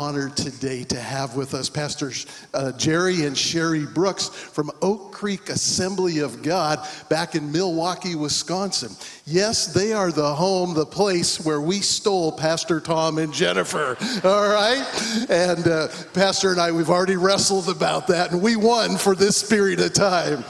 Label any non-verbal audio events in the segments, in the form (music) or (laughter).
honored today to have with us Pastors uh, Jerry and Sherry Brooks from Oak Creek Assembly of God back in Milwaukee, Wisconsin. Yes, they are the home, the place where we stole Pastor Tom and Jennifer, all right? And uh, Pastor and I, we've already wrestled about that, and we won for this period of time.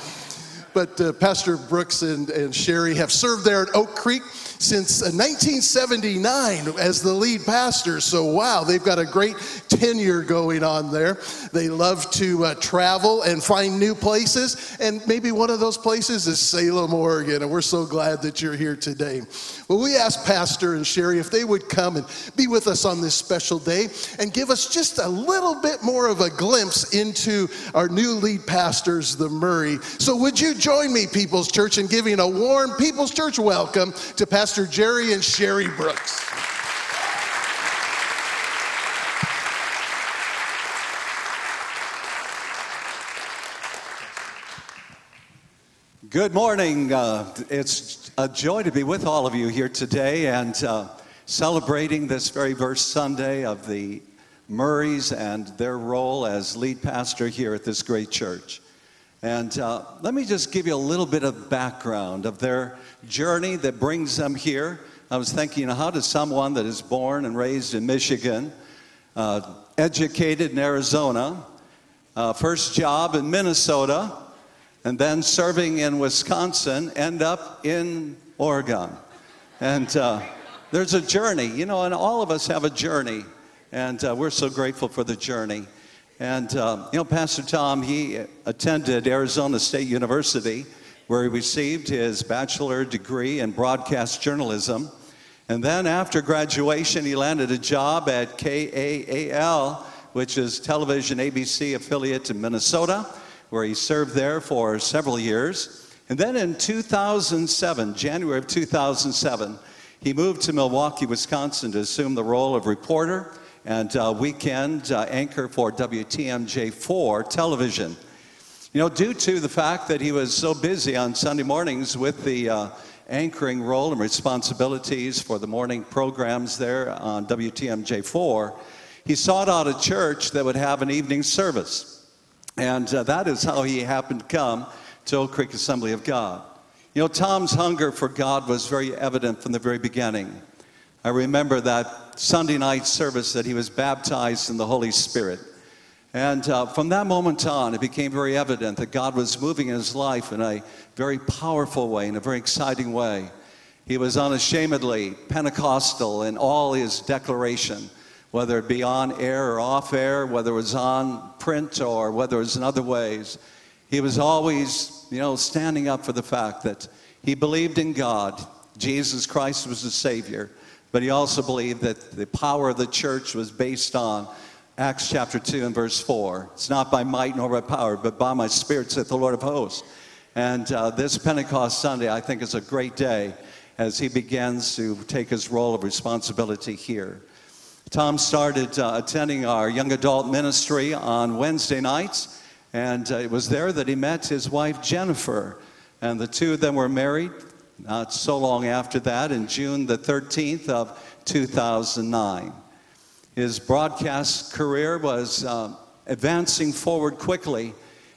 But uh, Pastor Brooks and, and Sherry have served there at Oak Creek since 1979 uh, as the lead pastor. So, wow, they've got a great tenure going on there. They love to uh, travel and find new places. And maybe one of those places is Salem, Oregon. And we're so glad that you're here today. Well, we asked Pastor and Sherry if they would come and be with us on this special day and give us just a little bit more of a glimpse into our new lead pastors, the Murray. So, would you join me, People's Church, in giving a warm People's Church welcome to Pastor? Jerry and Sherry Brooks. Good morning. Uh, it's a joy to be with all of you here today and uh, celebrating this very first Sunday of the Murrays and their role as lead pastor here at this great church. And uh, let me just give you a little bit of background of their journey that brings them here. I was thinking, how does someone that is born and raised in Michigan, uh, educated in Arizona, uh, first job in Minnesota, and then serving in Wisconsin, end up in Oregon? And uh, there's a journey, you know, and all of us have a journey, and uh, we're so grateful for the journey. And, uh, you know, Pastor Tom, he attended Arizona State University, where he received his bachelor degree in broadcast journalism. And then after graduation, he landed a job at KAAL, which is television ABC affiliate in Minnesota, where he served there for several years. And then in 2007, January of 2007, he moved to Milwaukee, Wisconsin to assume the role of reporter and uh, weekend uh, anchor for WTMJ4 television. You know, due to the fact that he was so busy on Sunday mornings with the uh, anchoring role and responsibilities for the morning programs there on WTMJ4, he sought out a church that would have an evening service. And uh, that is how he happened to come to Oak Creek Assembly of God. You know, Tom's hunger for God was very evident from the very beginning. I remember that Sunday night service that he was baptized in the Holy Spirit. And uh, from that moment on, it became very evident that God was moving in his life in a very powerful way, in a very exciting way. He was unashamedly Pentecostal in all his declaration, whether it be on air or off air, whether it was on print or whether it was in other ways. He was always, you know, standing up for the fact that he believed in God. Jesus Christ was the Savior but he also believed that the power of the church was based on Acts chapter 2 and verse 4. It's not by might nor by power, but by my spirit, saith the Lord of hosts. And uh, this Pentecost Sunday, I think, is a great day as he begins to take his role of responsibility here. Tom started uh, attending our young adult ministry on Wednesday nights, and uh, it was there that he met his wife, Jennifer. And the two of them were married not so long after that, in June the 13th of 2009. His broadcast career was uh, advancing forward quickly,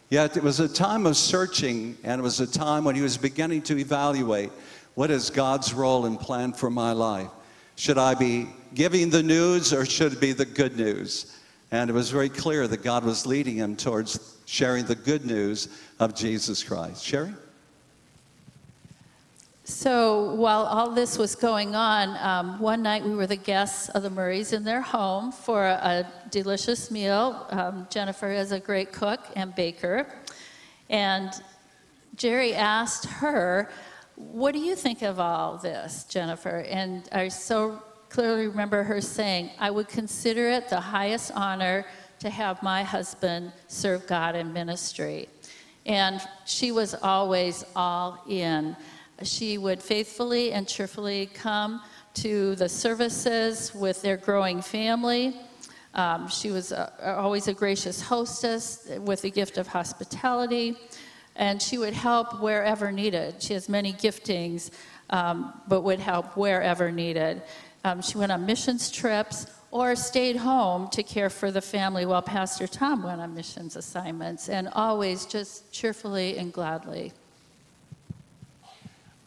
yet it was a time of searching, and it was a time when he was beginning to evaluate what is God's role and plan for my life? Should I be giving the news or should it be the good news? And it was very clear that God was leading him towards sharing the good news of Jesus Christ. Sherry? So while all this was going on, um, one night we were the guests of the Murrays in their home for a, a delicious meal. Um, Jennifer is a great cook and baker. And Jerry asked her, What do you think of all this, Jennifer? And I so clearly remember her saying, I would consider it the highest honor to have my husband serve God in ministry. And she was always all in she would faithfully and cheerfully come to the services with their growing family. Um, she was a, always a gracious hostess with a gift of hospitality, and she would help wherever needed. She has many giftings, um, but would help wherever needed. Um, she went on missions trips or stayed home to care for the family while Pastor Tom went on missions assignments, and always just cheerfully and gladly.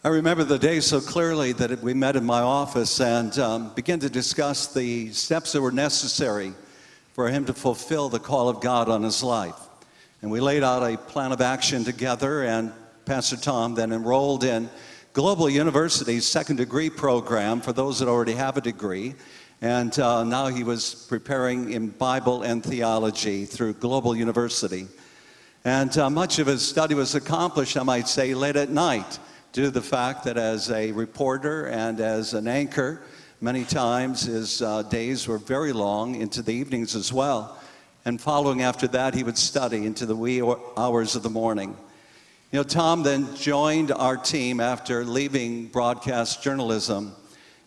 I remember the day so clearly that we met in my office and um, began to discuss the steps that were necessary for him to fulfill the call of God on his life. And we laid out a plan of action together, and Pastor Tom then enrolled in Global University's second degree program for those that already have a degree. And uh, now he was preparing in Bible and theology through Global University. And uh, much of his study was accomplished, I might say, late at night, due to the fact that as a reporter and as an anchor, many times his uh, days were very long into the evenings as well. And following after that, he would study into the wee hours of the morning. You know, Tom then joined our team after leaving broadcast journalism,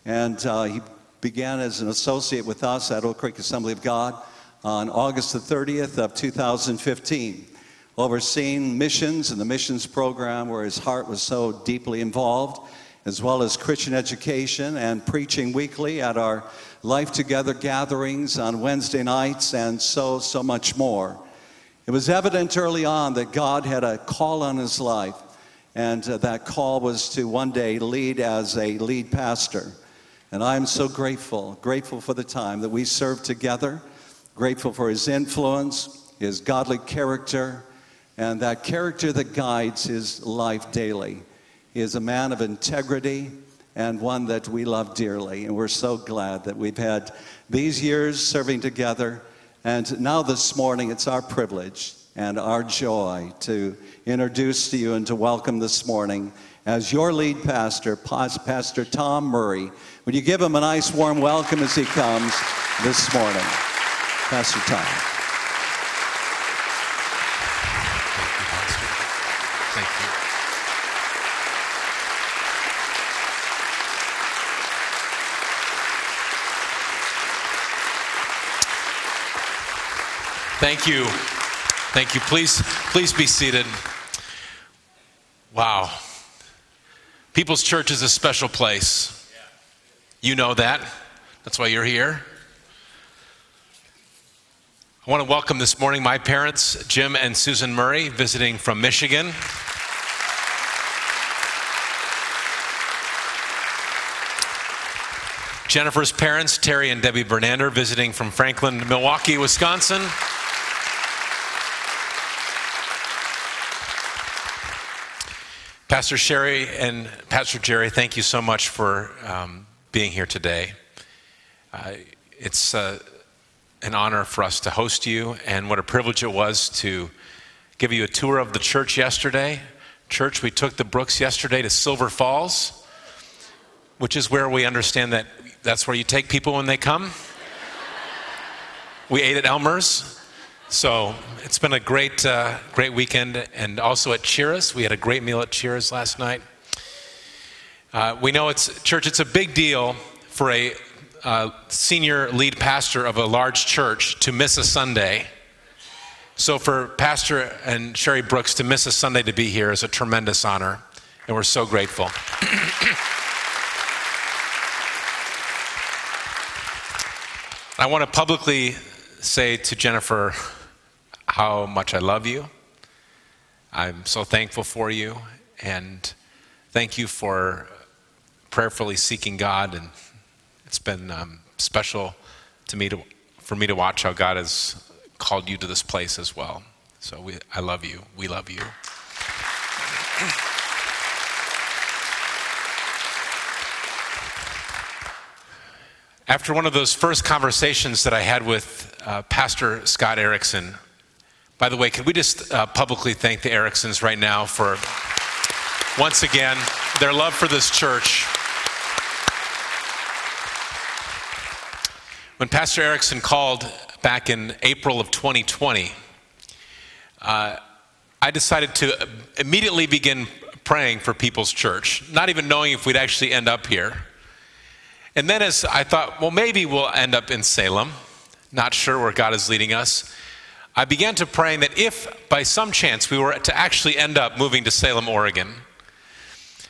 and uh, he began as an associate with us at Oak Creek Assembly of God on August the 30th of 2015, overseeing missions and the missions program where his heart was so deeply involved, as well as Christian education and preaching weekly at our Life Together gatherings on Wednesday nights, and so, so much more. It was evident early on that God had a call on his life, and uh, that call was to one day lead as a lead pastor. And I'm so grateful, grateful for the time that we served together, grateful for his influence, his godly character, and that character that guides his life daily. He is a man of integrity and one that we love dearly. And we're so glad that we've had these years serving together and now this morning, it's our privilege and our joy to introduce to you and to welcome this morning as your lead pastor, Pastor Tom Murray. Would you give him a nice warm welcome as he comes this morning? Pastor Tom. Thank you, Pastor. Thank you. Thank you. Thank you. Please, please be seated. Wow. People's Church is a special place. You know that. That's why you're here. I want to welcome this morning my parents, Jim and Susan Murray, visiting from Michigan. Jennifer's parents, Terry and Debbie Bernander, visiting from Franklin, Milwaukee, Wisconsin. Pastor Sherry and Pastor Jerry, thank you so much for um, being here today. Uh, it's uh, an honor for us to host you, and what a privilege it was to give you a tour of the church yesterday. Church, we took the Brooks yesterday to Silver Falls, which is where we understand that that's where you take people when they come. We ate at Elmer's. So it's been a great, uh, great weekend, and also at Cheers. We had a great meal at Cheers last night. Uh, we know it's church. It's a big deal for a uh, senior lead pastor of a large church to miss a Sunday. So for Pastor and Sherry Brooks to miss a Sunday to be here is a tremendous honor, and we're so grateful. (coughs) I want to publicly say to Jennifer how much I love you. I'm so thankful for you, and thank you for prayerfully seeking God. And it's been um, special to me to, for me to watch how God has called you to this place as well. So we, I love you. We love you. After one of those first conversations that I had with uh, Pastor Scott Erickson by the way, can we just uh, publicly thank the Ericksons right now for, once again, their love for this church. When Pastor Erickson called back in April of 2020, uh, I decided to immediately begin praying for People's Church, not even knowing if we'd actually end up here. And then, as I thought, well, maybe we'll end up in Salem, not sure where God is leading us. I began to praying that if by some chance we were to actually end up moving to Salem, Oregon,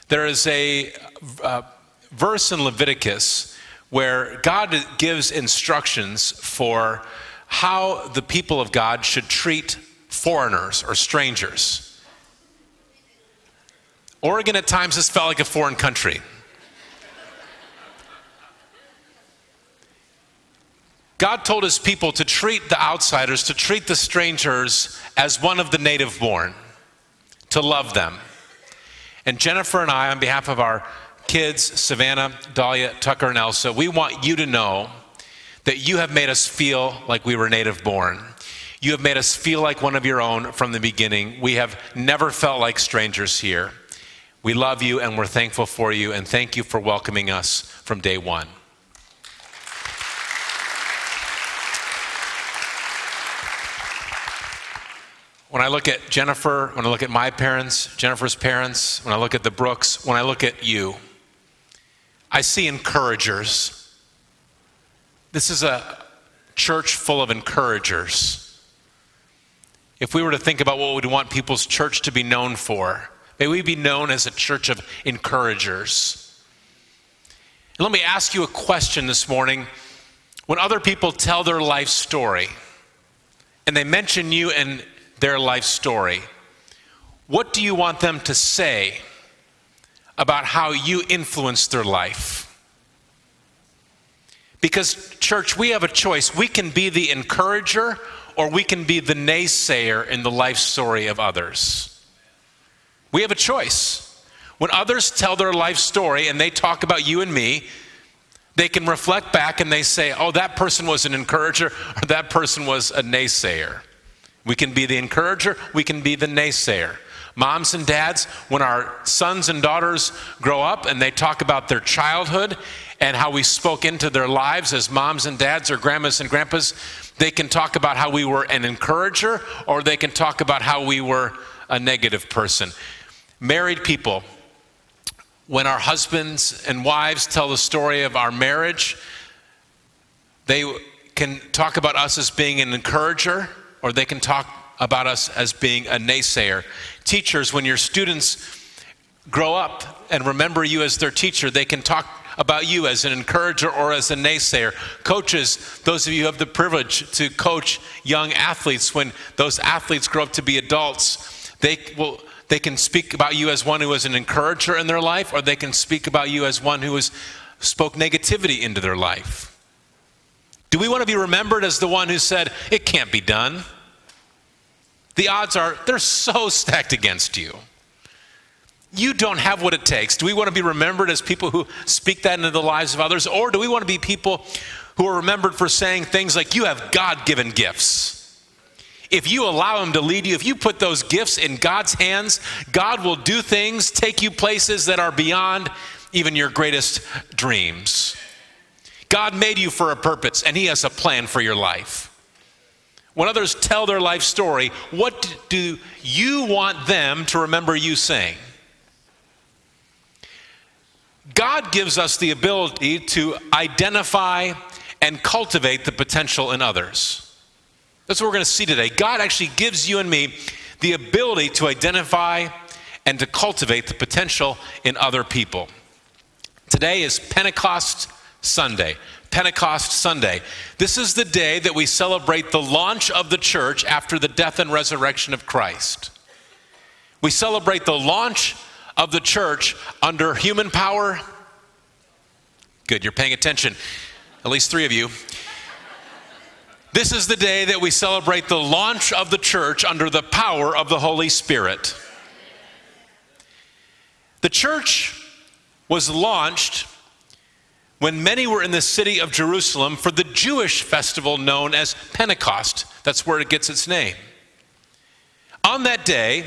there is a uh, verse in Leviticus where God gives instructions for how the people of God should treat foreigners or strangers. Oregon at times has felt like a foreign country. God told his people to treat the outsiders, to treat the strangers as one of the native born, to love them. And Jennifer and I, on behalf of our kids, Savannah, Dahlia, Tucker, and Elsa, we want you to know that you have made us feel like we were native born. You have made us feel like one of your own from the beginning. We have never felt like strangers here. We love you and we're thankful for you, and thank you for welcoming us from day one. When I look at Jennifer, when I look at my parents, Jennifer's parents, when I look at the Brooks, when I look at you, I see encouragers. This is a church full of encouragers. If we were to think about what we'd want people's church to be known for, may we be known as a church of encouragers. And let me ask you a question this morning. When other people tell their life story and they mention you and their life story, what do you want them to say about how you influenced their life? Because, church, we have a choice. We can be the encourager or we can be the naysayer in the life story of others. We have a choice. When others tell their life story and they talk about you and me, they can reflect back and they say, oh, that person was an encourager or that person was a naysayer. We can be the encourager, we can be the naysayer. Moms and dads, when our sons and daughters grow up and they talk about their childhood and how we spoke into their lives as moms and dads or grandmas and grandpas, they can talk about how we were an encourager or they can talk about how we were a negative person. Married people, when our husbands and wives tell the story of our marriage, they can talk about us as being an encourager or they can talk about us as being a naysayer. Teachers, when your students grow up and remember you as their teacher, they can talk about you as an encourager or as a naysayer. Coaches, those of you who have the privilege to coach young athletes, when those athletes grow up to be adults, they will they can speak about you as one who was an encourager in their life, or they can speak about you as one who has spoke negativity into their life. Do we want to be remembered as the one who said, It can't be done? The odds are they're so stacked against you. You don't have what it takes. Do we want to be remembered as people who speak that into the lives of others? Or do we want to be people who are remembered for saying things like, You have God given gifts? If you allow Him to lead you, if you put those gifts in God's hands, God will do things, take you places that are beyond even your greatest dreams. God made you for a purpose, and He has a plan for your life. When others tell their life story, what do you want them to remember you saying? God gives us the ability to identify and cultivate the potential in others. That's what we're going to see today. God actually gives you and me the ability to identify and to cultivate the potential in other people. Today is Pentecost Sunday, Pentecost Sunday. This is the day that we celebrate the launch of the church after the death and resurrection of Christ. We celebrate the launch of the church under human power. Good, you're paying attention. At least three of you. This is the day that we celebrate the launch of the church under the power of the Holy Spirit. The church was launched when many were in the city of Jerusalem for the Jewish festival known as Pentecost. That's where it gets its name. On that day,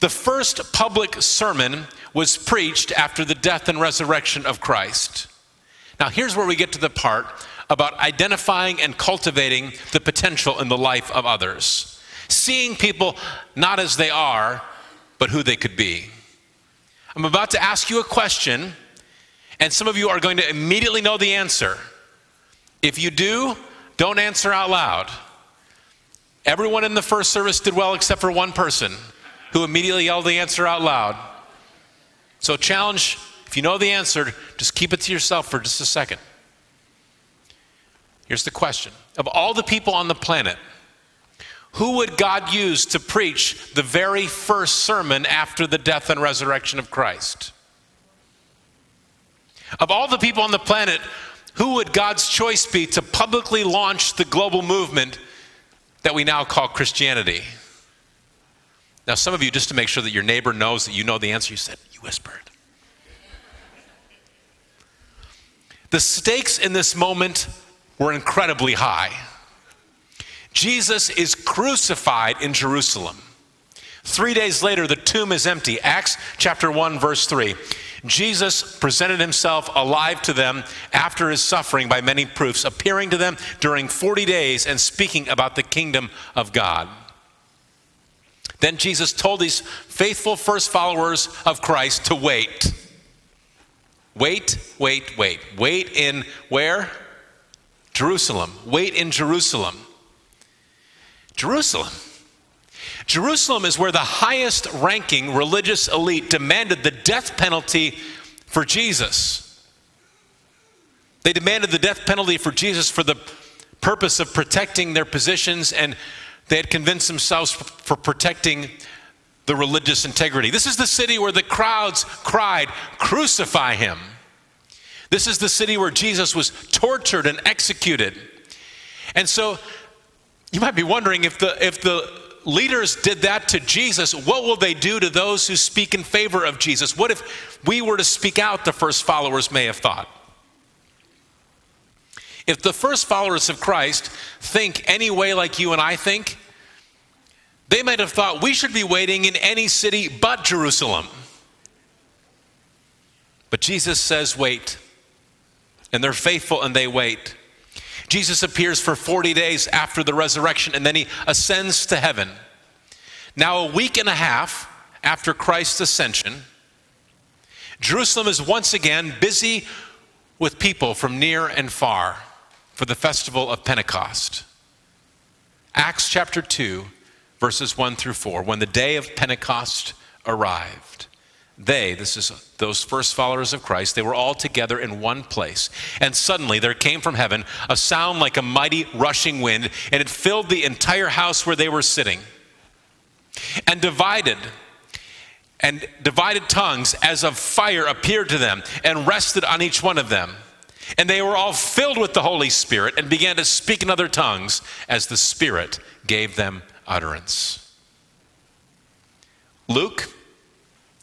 the first public sermon was preached after the death and resurrection of Christ. Now, here's where we get to the part about identifying and cultivating the potential in the life of others. Seeing people not as they are, but who they could be. I'm about to ask you a question and some of you are going to immediately know the answer. If you do, don't answer out loud. Everyone in the first service did well except for one person who immediately yelled the answer out loud. So, challenge If you know the answer, just keep it to yourself for just a second. Here's the question Of all the people on the planet, who would God use to preach the very first sermon after the death and resurrection of Christ? Of all the people on the planet, who would God's choice be to publicly launch the global movement that we now call Christianity? Now, some of you, just to make sure that your neighbor knows that you know the answer, you said, You whispered. The stakes in this moment were incredibly high. Jesus is crucified in Jerusalem. Three days later, the tomb is empty. Acts chapter 1, verse 3. Jesus presented himself alive to them after his suffering by many proofs, appearing to them during 40 days and speaking about the kingdom of God. Then Jesus told these faithful first followers of Christ to wait. Wait, wait, wait. Wait in where? Jerusalem. Wait in Jerusalem. Jerusalem. Jerusalem is where the highest ranking religious elite demanded the death penalty for Jesus. They demanded the death penalty for Jesus for the purpose of protecting their positions, and they had convinced themselves for protecting the religious integrity. This is the city where the crowds cried, Crucify him. This is the city where Jesus was tortured and executed. And so you might be wondering if the, if the leaders did that to Jesus, what will they do to those who speak in favor of Jesus? What if we were to speak out, the first followers may have thought? If the first followers of Christ think any way like you and I think, they might have thought we should be waiting in any city but Jerusalem. But Jesus says, wait. And they're faithful and they wait. Jesus appears for 40 days after the resurrection and then he ascends to heaven. Now, a week and a half after Christ's ascension, Jerusalem is once again busy with people from near and far for the festival of Pentecost. Acts chapter 2, verses 1 through 4. When the day of Pentecost arrived, they, this is those first followers of Christ, they were all together in one place. And suddenly there came from heaven a sound like a mighty rushing wind, and it filled the entire house where they were sitting. And divided, and divided tongues as of fire appeared to them and rested on each one of them. And they were all filled with the Holy Spirit and began to speak in other tongues as the Spirit gave them utterance. Luke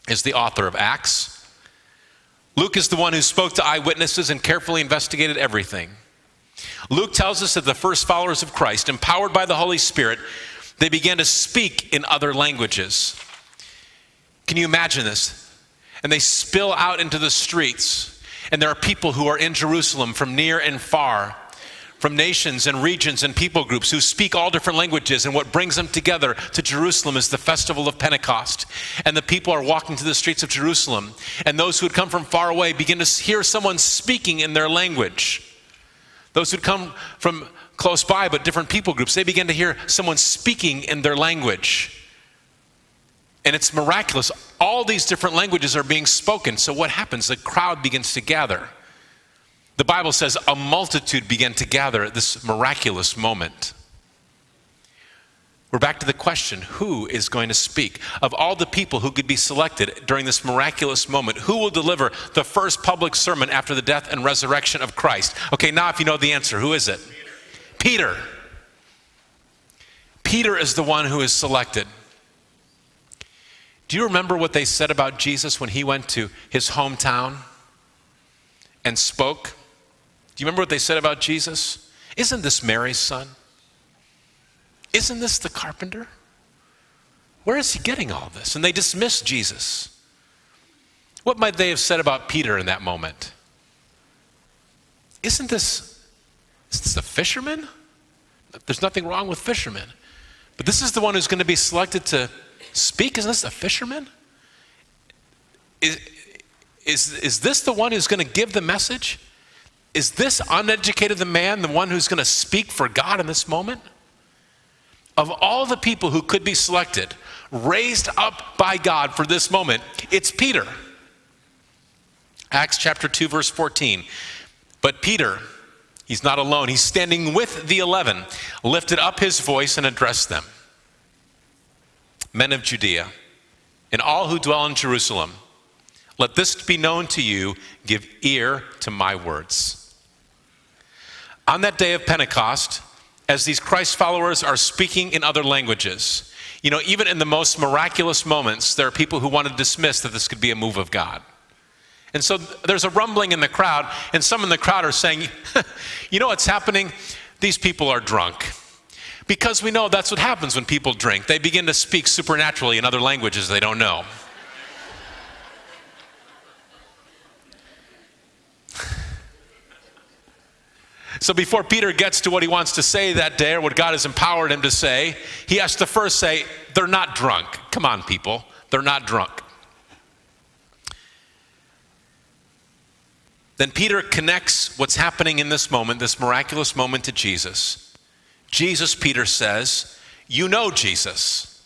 is the author of Acts. Luke is the one who spoke to eyewitnesses and carefully investigated everything. Luke tells us that the first followers of Christ, empowered by the Holy Spirit, they began to speak in other languages. Can you imagine this? And they spill out into the streets, and there are people who are in Jerusalem from near and far from nations and regions and people groups who speak all different languages. And what brings them together to Jerusalem is the festival of Pentecost. And the people are walking to the streets of Jerusalem. And those who had come from far away begin to hear someone speaking in their language. Those who'd come from close by, but different people groups, they begin to hear someone speaking in their language. And it's miraculous. All these different languages are being spoken. So what happens? The crowd begins to gather. The Bible says a multitude began to gather at this miraculous moment. We're back to the question who is going to speak? Of all the people who could be selected during this miraculous moment, who will deliver the first public sermon after the death and resurrection of Christ? Okay, now if you know the answer, who is it? Peter. Peter, is the one who is selected. Do you remember what they said about Jesus when he went to his hometown and spoke? Do you remember what they said about Jesus? Isn't this Mary's son? Isn't this the carpenter? Where is he getting all this? And they dismissed Jesus. What might they have said about Peter in that moment? Isn't this, is the fisherman? There's nothing wrong with fishermen. But this is the one who's going to be selected to speak. Isn't this a fisherman? Is, is, is this the one who's going to give the message? Is this uneducated the man the one who's going to speak for God in this moment? Of all the people who could be selected, raised up by God for this moment, it's Peter. Acts chapter 2, verse 14. But Peter, he's not alone, he's standing with the eleven, lifted up his voice and addressed them Men of Judea, and all who dwell in Jerusalem, let this be known to you, give ear to my words. On that day of Pentecost, as these Christ followers are speaking in other languages, you know, even in the most miraculous moments, there are people who want to dismiss that this could be a move of God. And so there's a rumbling in the crowd, and some in the crowd are saying, (laughs) You know what's happening? These people are drunk. Because we know that's what happens when people drink. They begin to speak supernaturally in other languages they don't know. So before Peter gets to what he wants to say that day or what God has empowered him to say, he has to first say, They're not drunk. Come on, people. They're not drunk. Then Peter connects what's happening in this moment, this miraculous moment, to Jesus. Jesus, Peter says, You know Jesus.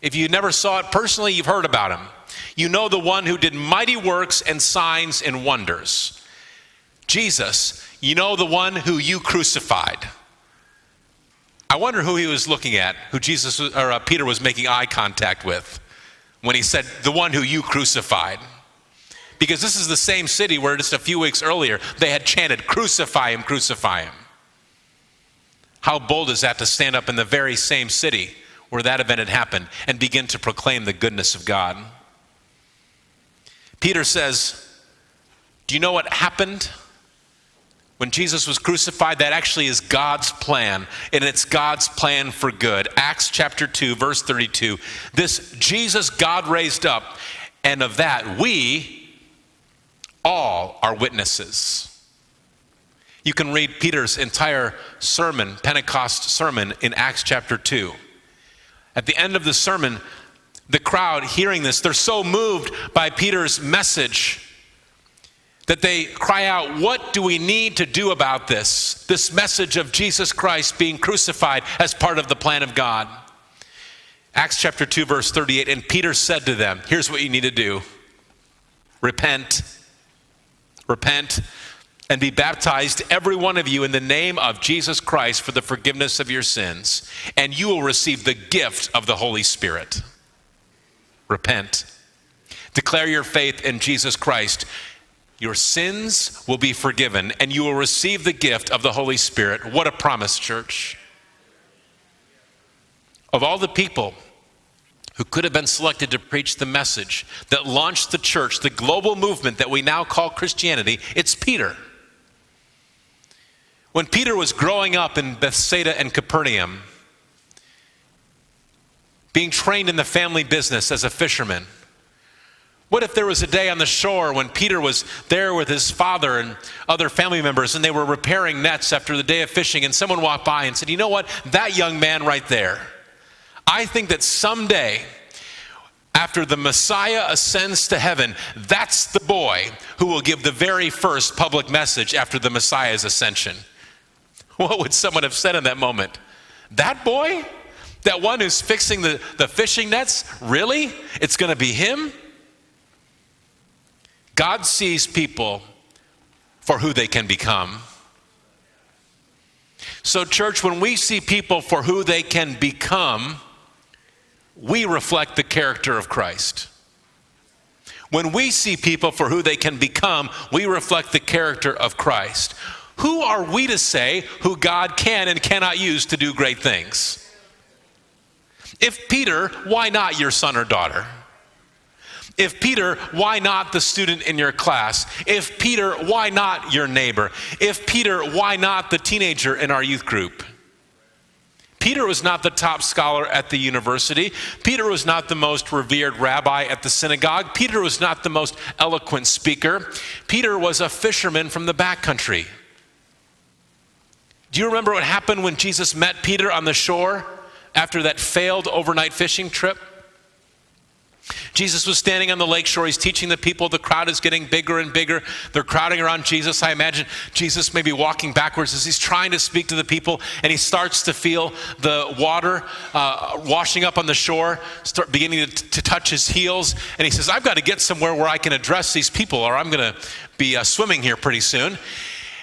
If you never saw it personally, you've heard about him. You know the one who did mighty works and signs and wonders. Jesus, you know the one who you crucified. I wonder who he was looking at, who Jesus or uh, Peter was making eye contact with when he said, "The one who you crucified." Because this is the same city where just a few weeks earlier they had chanted, "Crucify him, crucify him." How bold is that to stand up in the very same city where that event had happened and begin to proclaim the goodness of God? Peter says, Do you know what happened? When Jesus was crucified, that actually is God's plan, and it's God's plan for good. Acts chapter 2, verse 32. This Jesus God raised up, and of that we all are witnesses. You can read Peter's entire sermon, Pentecost sermon, in Acts chapter 2. At the end of the sermon, the crowd hearing this, they're so moved by Peter's message that they cry out, What do we need to do about this? This message of Jesus Christ being crucified as part of the plan of God. Acts chapter 2, verse 38. And Peter said to them, Here's what you need to do repent, repent, and be baptized, every one of you, in the name of Jesus Christ for the forgiveness of your sins, and you will receive the gift of the Holy Spirit. Repent. Declare your faith in Jesus Christ your sins will be forgiven, and you will receive the gift of the Holy Spirit. What a promise, church. Of all the people who could have been selected to preach the message that launched the church, the global movement that we now call Christianity, it's Peter. When Peter was growing up in Bethsaida and Capernaum, being trained in the family business as a fisherman, what if there was a day on the shore when Peter was there with his father and other family members and they were repairing nets after the day of fishing and someone walked by and said, You know what? That young man right there, I think that someday, after the Messiah ascends to heaven, that's the boy who will give the very first public message after the Messiah's ascension. (laughs) What would someone have said in that moment? That boy? That one who's fixing the, the fishing nets? Really? It's going to be him? God sees people for who they can become. So, church, when we see people for who they can become, we reflect the character of Christ. When we see people for who they can become, we reflect the character of Christ. Who are we to say who God can and cannot use to do great things? If Peter, why not your son or daughter? If Peter, why not the student in your class? If Peter, why not your neighbor? If Peter, why not the teenager in our youth group? Peter was not the top scholar at the university. Peter was not the most revered rabbi at the synagogue. Peter was not the most eloquent speaker. Peter was a fisherman from the backcountry. Do you remember what happened when Jesus met Peter on the shore after that failed overnight fishing trip? Jesus was standing on the lakeshore. He's teaching the people. The crowd is getting bigger and bigger. They're crowding around Jesus. I imagine Jesus maybe walking backwards as he's trying to speak to the people, and he starts to feel the water uh, washing up on the shore, start beginning to, to, touch his heels. And he says, I've got to get somewhere where I can address these people, or I'm going to be uh, swimming here pretty soon.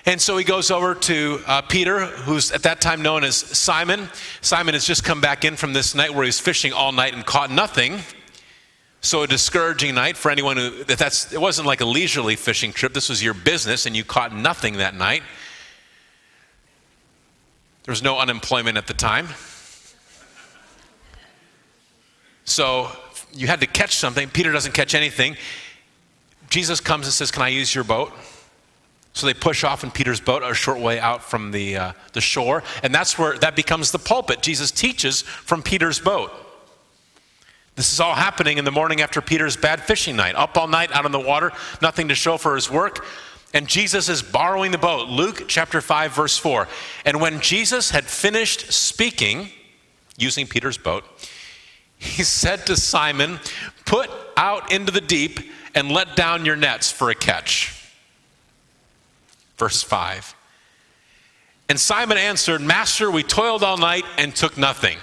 And so he goes over to uh, Peter, who's at that time known as Simon. Simon has just come back in from this night where he was fishing all night and caught nothing. So a discouraging night for anyone who that that's it wasn't like a leisurely fishing trip. This was your business, and you caught nothing that night. There was no unemployment at the time. So you had to catch something. Peter doesn't catch anything. Jesus comes and says, Can I use your boat? So they push off in Peter's boat a short way out from the, uh, the shore, and that's where that becomes the pulpit. Jesus teaches from Peter's boat. This is all happening in the morning after Peter's bad fishing night. Up all night out on the water, nothing to show for his work. And Jesus is borrowing the boat. Luke chapter 5, verse 4. And when Jesus had finished speaking, using Peter's boat, he (laughs) said to Simon, Put out into the deep and let down your nets for a catch. Verse 5. And Simon answered, Master, we toiled all night and took nothing.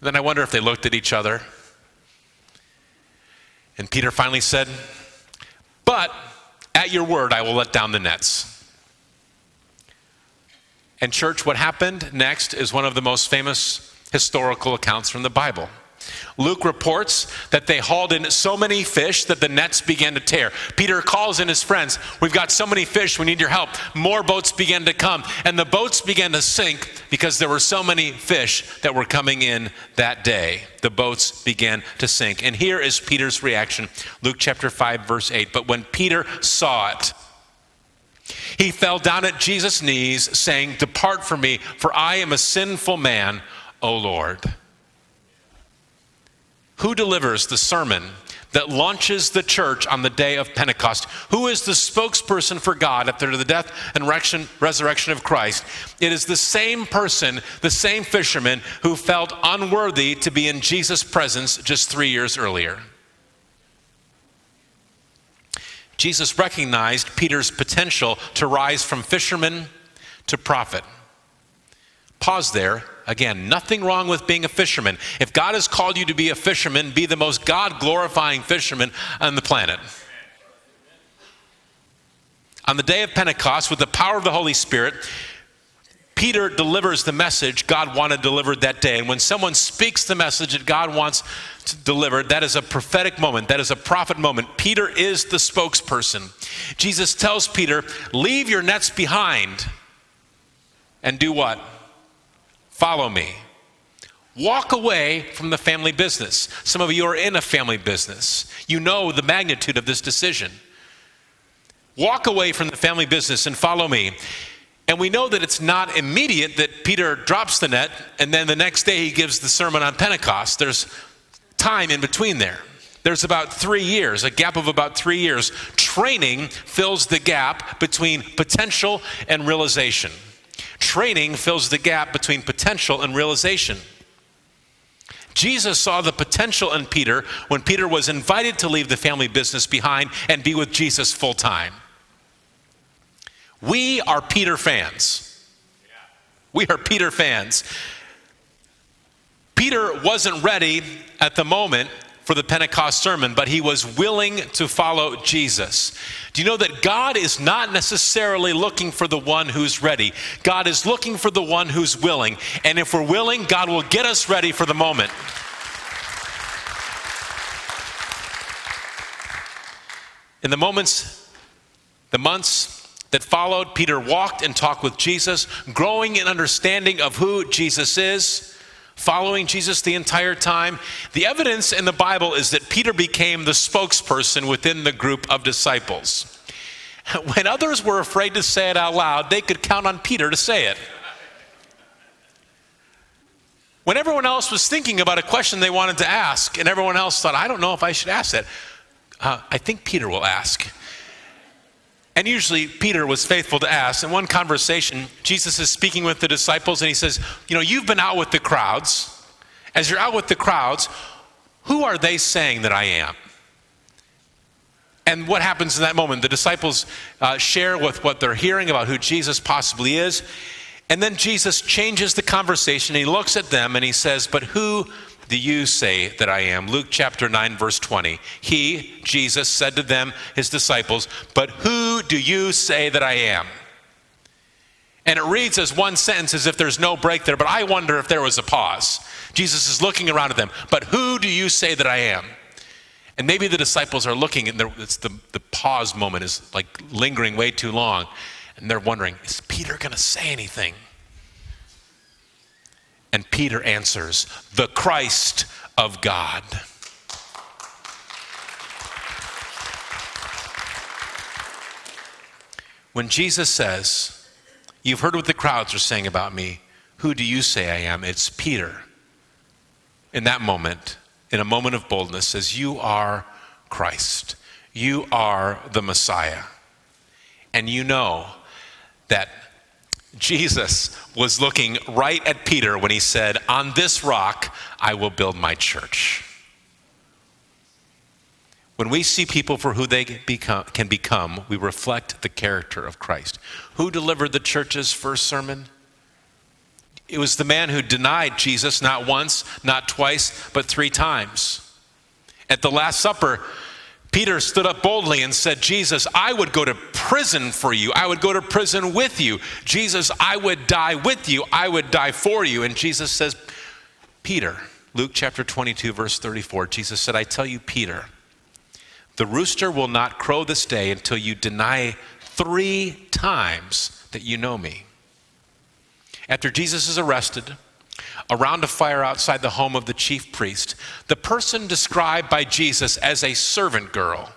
Then I wonder if they looked at each other. And Peter finally said, But at your word, I will let down the nets. And, church, what happened next is one of the most famous historical accounts from the Bible. Luke reports that they hauled in so many fish that the nets began to tear. Peter calls in his friends, We've got so many fish, we need your help. More boats began to come, and the boats began to sink because there were so many fish that were coming in that day. The boats began to sink. And here is Peter's reaction Luke chapter 5, verse 8. But when Peter saw it, he fell down at Jesus' knees, saying, Depart from me, for I am a sinful man, O Lord. Who delivers the sermon that launches the church on the day of Pentecost? Who is the spokesperson for God after the death and resurrection of Christ? It is the same person, the same fisherman who felt unworthy to be in Jesus' presence just three years earlier. Jesus recognized Peter's potential to rise from fisherman to prophet. Pause there Again, nothing wrong with being a fisherman. If God has called you to be a fisherman, be the most God glorifying fisherman on the planet. On the day of Pentecost, with the power of the Holy Spirit, Peter delivers the message God wanted delivered that day. And when someone speaks the message that God wants delivered, that is a prophetic moment. That is a prophet moment. Peter is the spokesperson. Jesus tells Peter, Leave your nets behind and do what? Follow me. Walk away from the family business. Some of you are in a family business. You know the magnitude of this decision. Walk away from the family business and follow me. And we know that it's not immediate that Peter drops the net and then the next day he gives the sermon on Pentecost. There's time in between there. There's about three years, a gap of about three years. Training fills the gap between potential and realization. Training fills the gap between potential and realization. Jesus saw the potential in Peter when Peter was invited to leave the family business behind and be with Jesus full time. We are Peter fans. We are Peter fans. Peter wasn't ready at the moment for the Pentecost sermon, but he was willing to follow Jesus. Do you know that God is not necessarily looking for the one who's ready? God is looking for the one who's willing. And if we're willing, God will get us ready for the moment. In the moments, the months that followed, Peter walked and talked with Jesus, growing in understanding of who Jesus is following Jesus the entire time. The evidence in the Bible is that Peter became the spokesperson within the group of disciples. (laughs) When others were afraid to say it out loud, they could count on Peter to say it. When everyone else was thinking about a question they wanted to ask, and everyone else thought, I don't know if I should ask that, uh, I think Peter will ask. And usually Peter was faithful to ask. In one conversation, Jesus is speaking with the disciples and he says, You know, you've been out with the crowds. As you're out with the crowds, Who are they saying that I am? And what happens in that moment? The disciples uh, share with what they're hearing about who Jesus possibly is. And then Jesus changes the conversation. He looks at them and he says, But who do you say that I am? Luke chapter 9, verse 20. He, Jesus, said to them, his disciples, But who do you say that I am? And it reads as one sentence as if there's no break there, but I wonder if there was a pause. Jesus is looking around at them, But who do you say that I am? And maybe the disciples are looking, and the, the pause moment is like lingering way too long. And they're wondering, is Peter going to say anything? And Peter answers, the Christ of God. When Jesus says, You've heard what the crowds are saying about me, who do you say I am? It's Peter. In that moment, in a moment of boldness, says, You are Christ. You are the Messiah. And you know that Jesus was looking right at Peter when he said, On this rock I will build my church. When we see people for who they become, can become, we reflect the character of Christ. Who delivered the church's first sermon? It was the man who denied Jesus not once, not twice, but three times. At the Last Supper, Peter stood up boldly and said, Jesus, I would go to prison for you. I would go to prison with you. Jesus, I would die with you. I would die for you. And Jesus says, Peter, Luke chapter 22, verse 34, Jesus said, I tell you, Peter, the rooster will not crow this day until you deny three times that you know me. After Jesus is arrested, around a fire outside the home of the chief priest, the person described by Jesus as a servant girl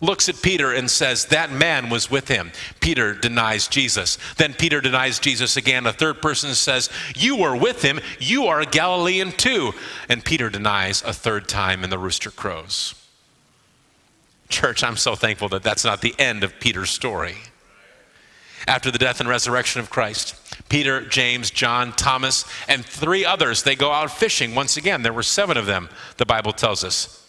looks at Peter and says, That man was with him. Peter denies Jesus. Then Peter denies Jesus again. A third person says, You were with him. You are a Galilean too. And Peter denies a third time, and the rooster crows. Church, I'm so thankful that that's not the end of Peter's story. After the death and resurrection of Christ, Peter, James, John, Thomas, and three others, they go out fishing once again. There were seven of them, the Bible tells us.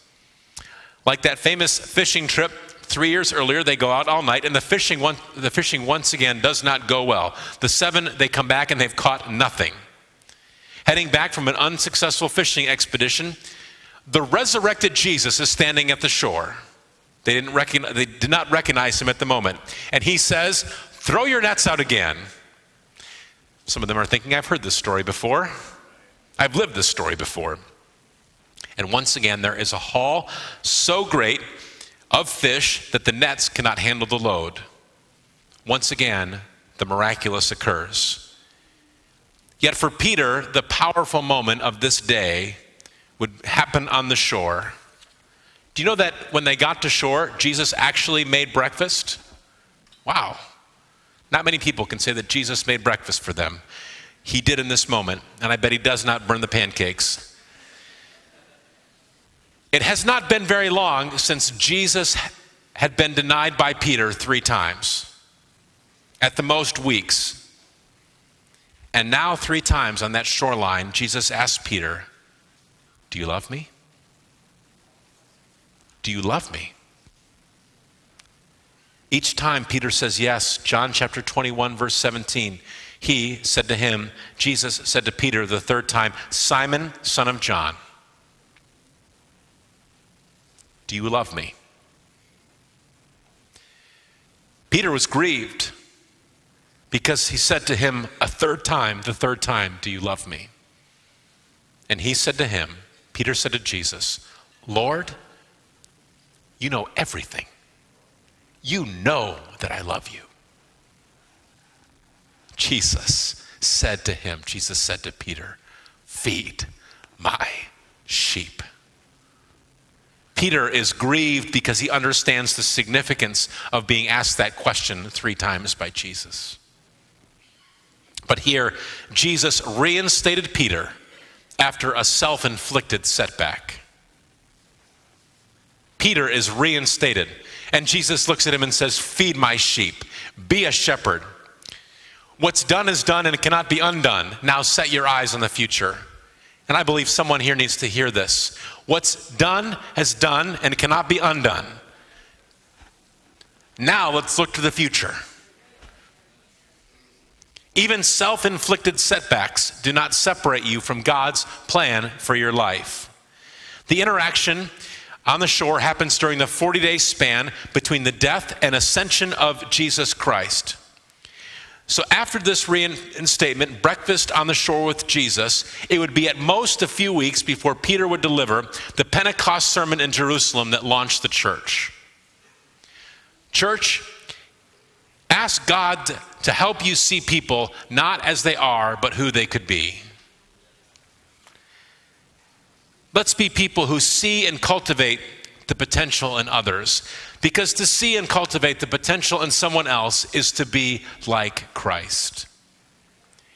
Like that famous fishing trip three years earlier, they go out all night, and the fishing, one, the fishing once again does not go well. The seven, they come back and they've caught nothing. Heading back from an unsuccessful fishing expedition, the resurrected Jesus is standing at the shore. They, didn't recognize, they did not recognize him at the moment. And he says, Throw your nets out again. Some of them are thinking, I've heard this story before. I've lived this story before. And once again, there is a haul so great of fish that the nets cannot handle the load. Once again, the miraculous occurs. Yet for Peter, the powerful moment of this day would happen on the shore. Do you know that when they got to shore, Jesus actually made breakfast? Wow. Not many people can say that Jesus made breakfast for them. He did in this moment, and I bet he does not burn the pancakes. It has not been very long since Jesus had been denied by Peter three times, at the most weeks. And now, three times on that shoreline, Jesus asked Peter, Do you love me? Do you love me? Each time Peter says yes, John chapter 21, verse 17, he said to him, Jesus said to Peter the third time, Simon, son of John, do you love me? Peter was grieved because he said to him a third time, the third time, Do you love me? And he said to him, Peter said to Jesus, Lord, you know everything. You know that I love you. Jesus said to him, Jesus said to Peter, Feed my sheep. Peter is grieved because he understands the significance of being asked that question three times by Jesus. But here, Jesus reinstated Peter after a self inflicted setback. Peter is reinstated. And Jesus looks at him and says, Feed my sheep, be a shepherd. What's done is done and it cannot be undone. Now set your eyes on the future. And I believe someone here needs to hear this. What's done has done and cannot be undone. Now let's look to the future. Even self inflicted setbacks do not separate you from God's plan for your life. The interaction on the shore happens during the 40 day span between the death and ascension of Jesus Christ. So, after this reinstatement, breakfast on the shore with Jesus, it would be at most a few weeks before Peter would deliver the Pentecost sermon in Jerusalem that launched the church. Church, ask God to help you see people not as they are, but who they could be. Let's be people who see and cultivate the potential in others. Because to see and cultivate the potential in someone else is to be like Christ.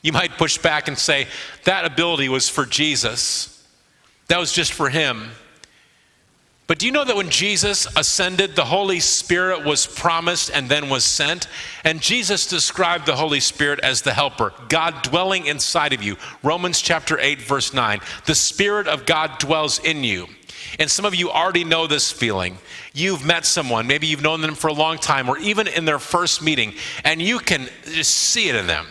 You might push back and say, that ability was for Jesus, that was just for him. But do you know that when Jesus ascended, the Holy Spirit was promised and then was sent? And Jesus described the Holy Spirit as the helper, God dwelling inside of you. Romans chapter 8, verse 9. The Spirit of God dwells in you. And some of you already know this feeling. You've met someone, maybe you've known them for a long time, or even in their first meeting, and you can just see it in them.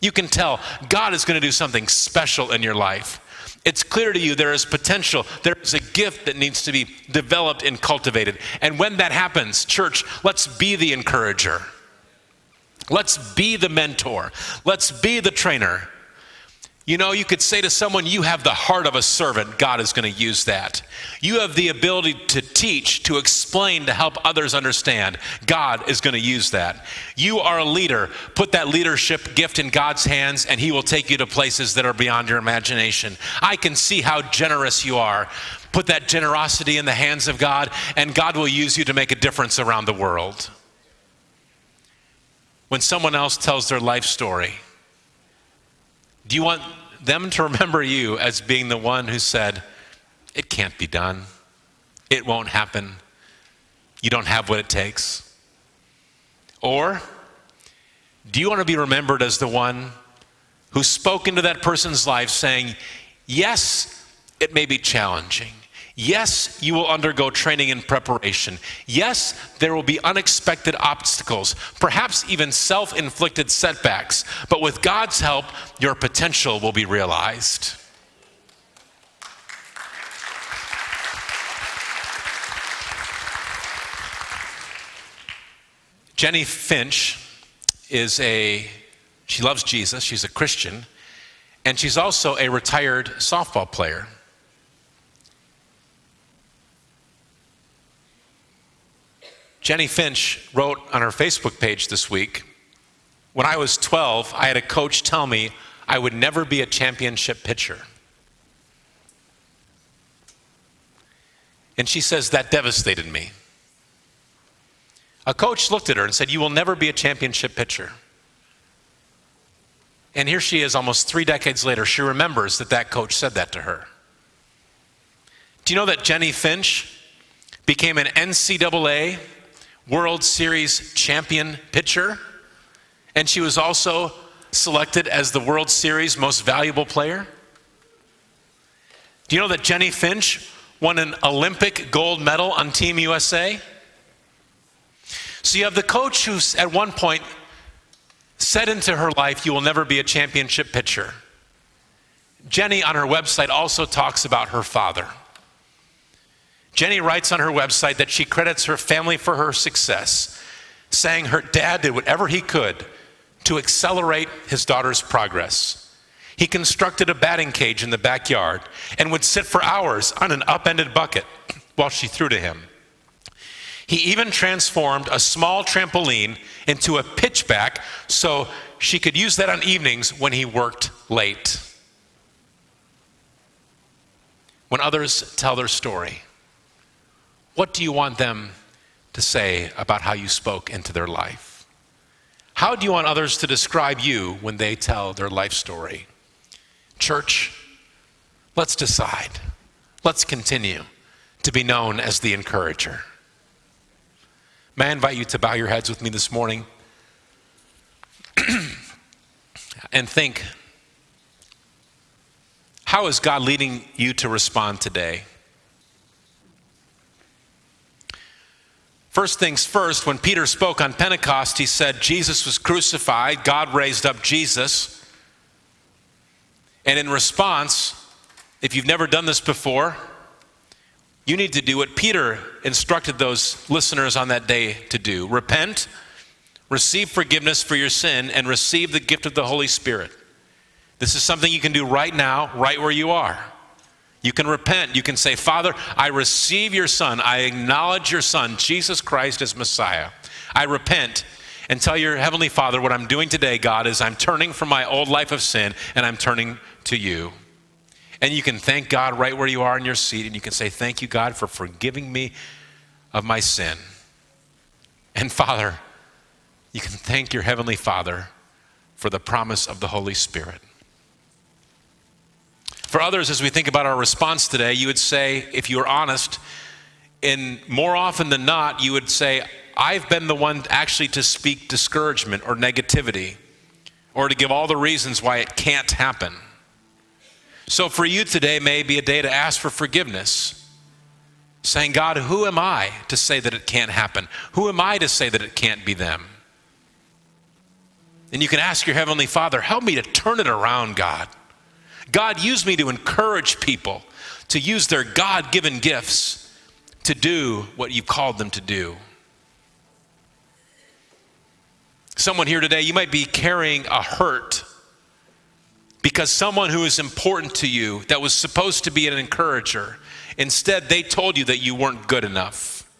You can tell God is going to do something special in your life. It's clear to you there is potential. There is a gift that needs to be developed and cultivated. And when that happens, church, let's be the encourager. Let's be the mentor. Let's be the trainer. You know, you could say to someone, You have the heart of a servant. God is going to use that. You have the ability to teach, to explain, to help others understand. God is going to use that. You are a leader. Put that leadership gift in God's hands, and He will take you to places that are beyond your imagination. I can see how generous you are. Put that generosity in the hands of God, and God will use you to make a difference around the world. When someone else tells their life story, do you want them to remember you as being the one who said, It can't be done, it won't happen, you don't have what it takes? Or do you want to be remembered as the one who spoke into that person's life saying, Yes, it may be challenging. Yes, you will undergo training and preparation. Yes, there will be unexpected obstacles, perhaps even self inflicted setbacks, but with God's help, your potential will be realized. Jennie Finch is a, she loves Jesus, she's a Christian, and she's also a retired softball player. Jennie Finch wrote on her Facebook page this week When I was 12, I had a coach tell me I would never be a championship pitcher. And she says that devastated me. A coach looked at her and said, You will never be a championship pitcher. And here she is almost three decades later. She remembers that that coach said that to her. Do you know that Jennie Finch became an NCAA World Series champion pitcher, and she was also selected as the World Series most valuable player. Do you know that Jennie Finch won an Olympic gold medal on Team USA? So you have the coach who, at one point, said into her life, You will never be a championship pitcher. Jennie on her website also talks about her father. Jennie writes on her website that she credits her family for her success, saying her dad did whatever he could to accelerate his daughter's progress. He constructed a batting cage in the backyard and would sit for hours on an upended bucket while she threw to him. He even transformed a small trampoline into a pitchback so she could use that on evenings when he worked late. When others tell their story, what do you want them to say about how you spoke into their life? How do you want others to describe you when they tell their life story? Church, let's decide. Let's continue to be known as the encourager. May I invite you to bow your heads with me this morning (clears throat) and think how is God leading you to respond today? First things first, when Peter spoke on Pentecost, he said Jesus was crucified, God raised up Jesus. And in response, if you've never done this before, you need to do what Peter instructed those listeners on that day to do repent, receive forgiveness for your sin, and receive the gift of the Holy Spirit. This is something you can do right now, right where you are. You can repent. You can say, Father, I receive your Son. I acknowledge your Son, Jesus Christ, as Messiah. I repent and tell your Heavenly Father what I'm doing today, God, is I'm turning from my old life of sin and I'm turning to you. And you can thank God right where you are in your seat and you can say, Thank you, God, for forgiving me of my sin. And Father, you can thank your Heavenly Father for the promise of the Holy Spirit. For others, as we think about our response today, you would say, if you were honest, and more often than not, you would say, I've been the one actually to speak discouragement or negativity or to give all the reasons why it can't happen. So for you today may be a day to ask for forgiveness, saying, God, who am I to say that it can't happen? Who am I to say that it can't be them? And you can ask your Heavenly Father, help me to turn it around, God. God used me to encourage people to use their God given gifts to do what you've called them to do. Someone here today, you might be carrying a hurt because someone who is important to you, that was supposed to be an encourager, instead they told you that you weren't good enough.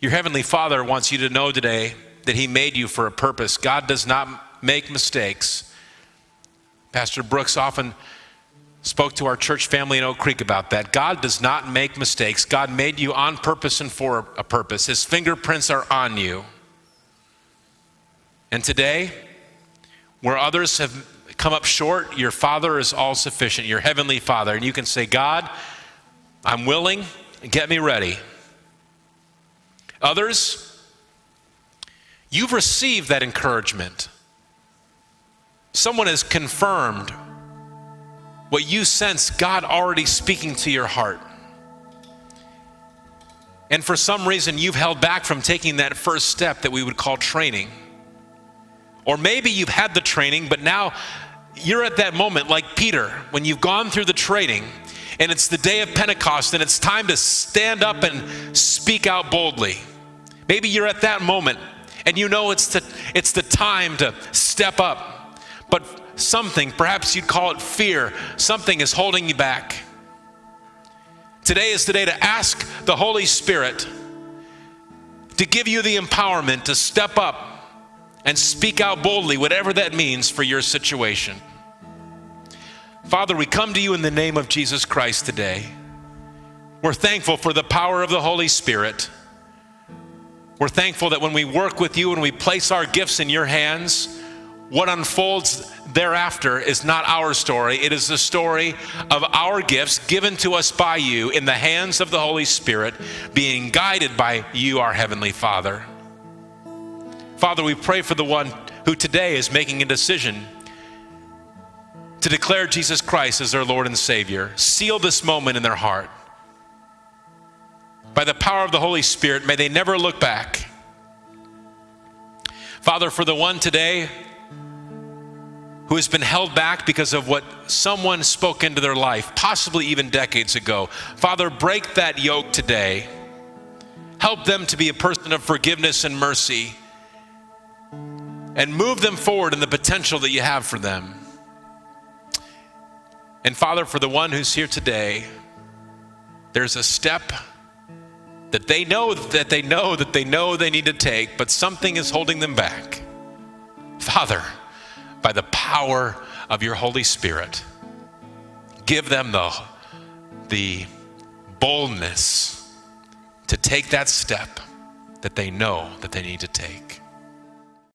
Your Heavenly Father wants you to know today that He made you for a purpose. God does not make mistakes. Pastor Brooks often spoke to our church family in Oak Creek about that. God does not make mistakes. God made you on purpose and for a purpose. His fingerprints are on you. And today, where others have come up short, your Father is all sufficient, your Heavenly Father. And you can say, God, I'm willing, get me ready. Others, you've received that encouragement. Someone has confirmed what you sense God already speaking to your heart. And for some reason, you've held back from taking that first step that we would call training. Or maybe you've had the training, but now you're at that moment, like Peter, when you've gone through the training and it's the day of Pentecost and it's time to stand up and speak out boldly. Maybe you're at that moment and you know it's the, it's the time to step up but something, perhaps you'd call it fear, something is holding you back. Today is the day to ask the Holy Spirit to give you the empowerment to step up and speak out boldly, whatever that means for your situation. Father, we come to you in the name of Jesus Christ today. We're thankful for the power of the Holy Spirit. We're thankful that when we work with you and we place our gifts in your hands, what unfolds thereafter is not our story. It is the story of our gifts given to us by you in the hands of the Holy Spirit, being guided by you, our Heavenly Father. Father, we pray for the one who today is making a decision to declare Jesus Christ as their Lord and Savior. Seal this moment in their heart. By the power of the Holy Spirit, may they never look back. Father, for the one today who has been held back because of what someone spoke into their life, possibly even decades ago. Father, break that yoke today. Help them to be a person of forgiveness and mercy and move them forward in the potential that you have for them. And Father, for the one who's here today, there's a step that they know that they know that they know they need to take, but something is holding them back. Father, by the power of your Holy Spirit. Give them the, the boldness to take that step that they know that they need to take.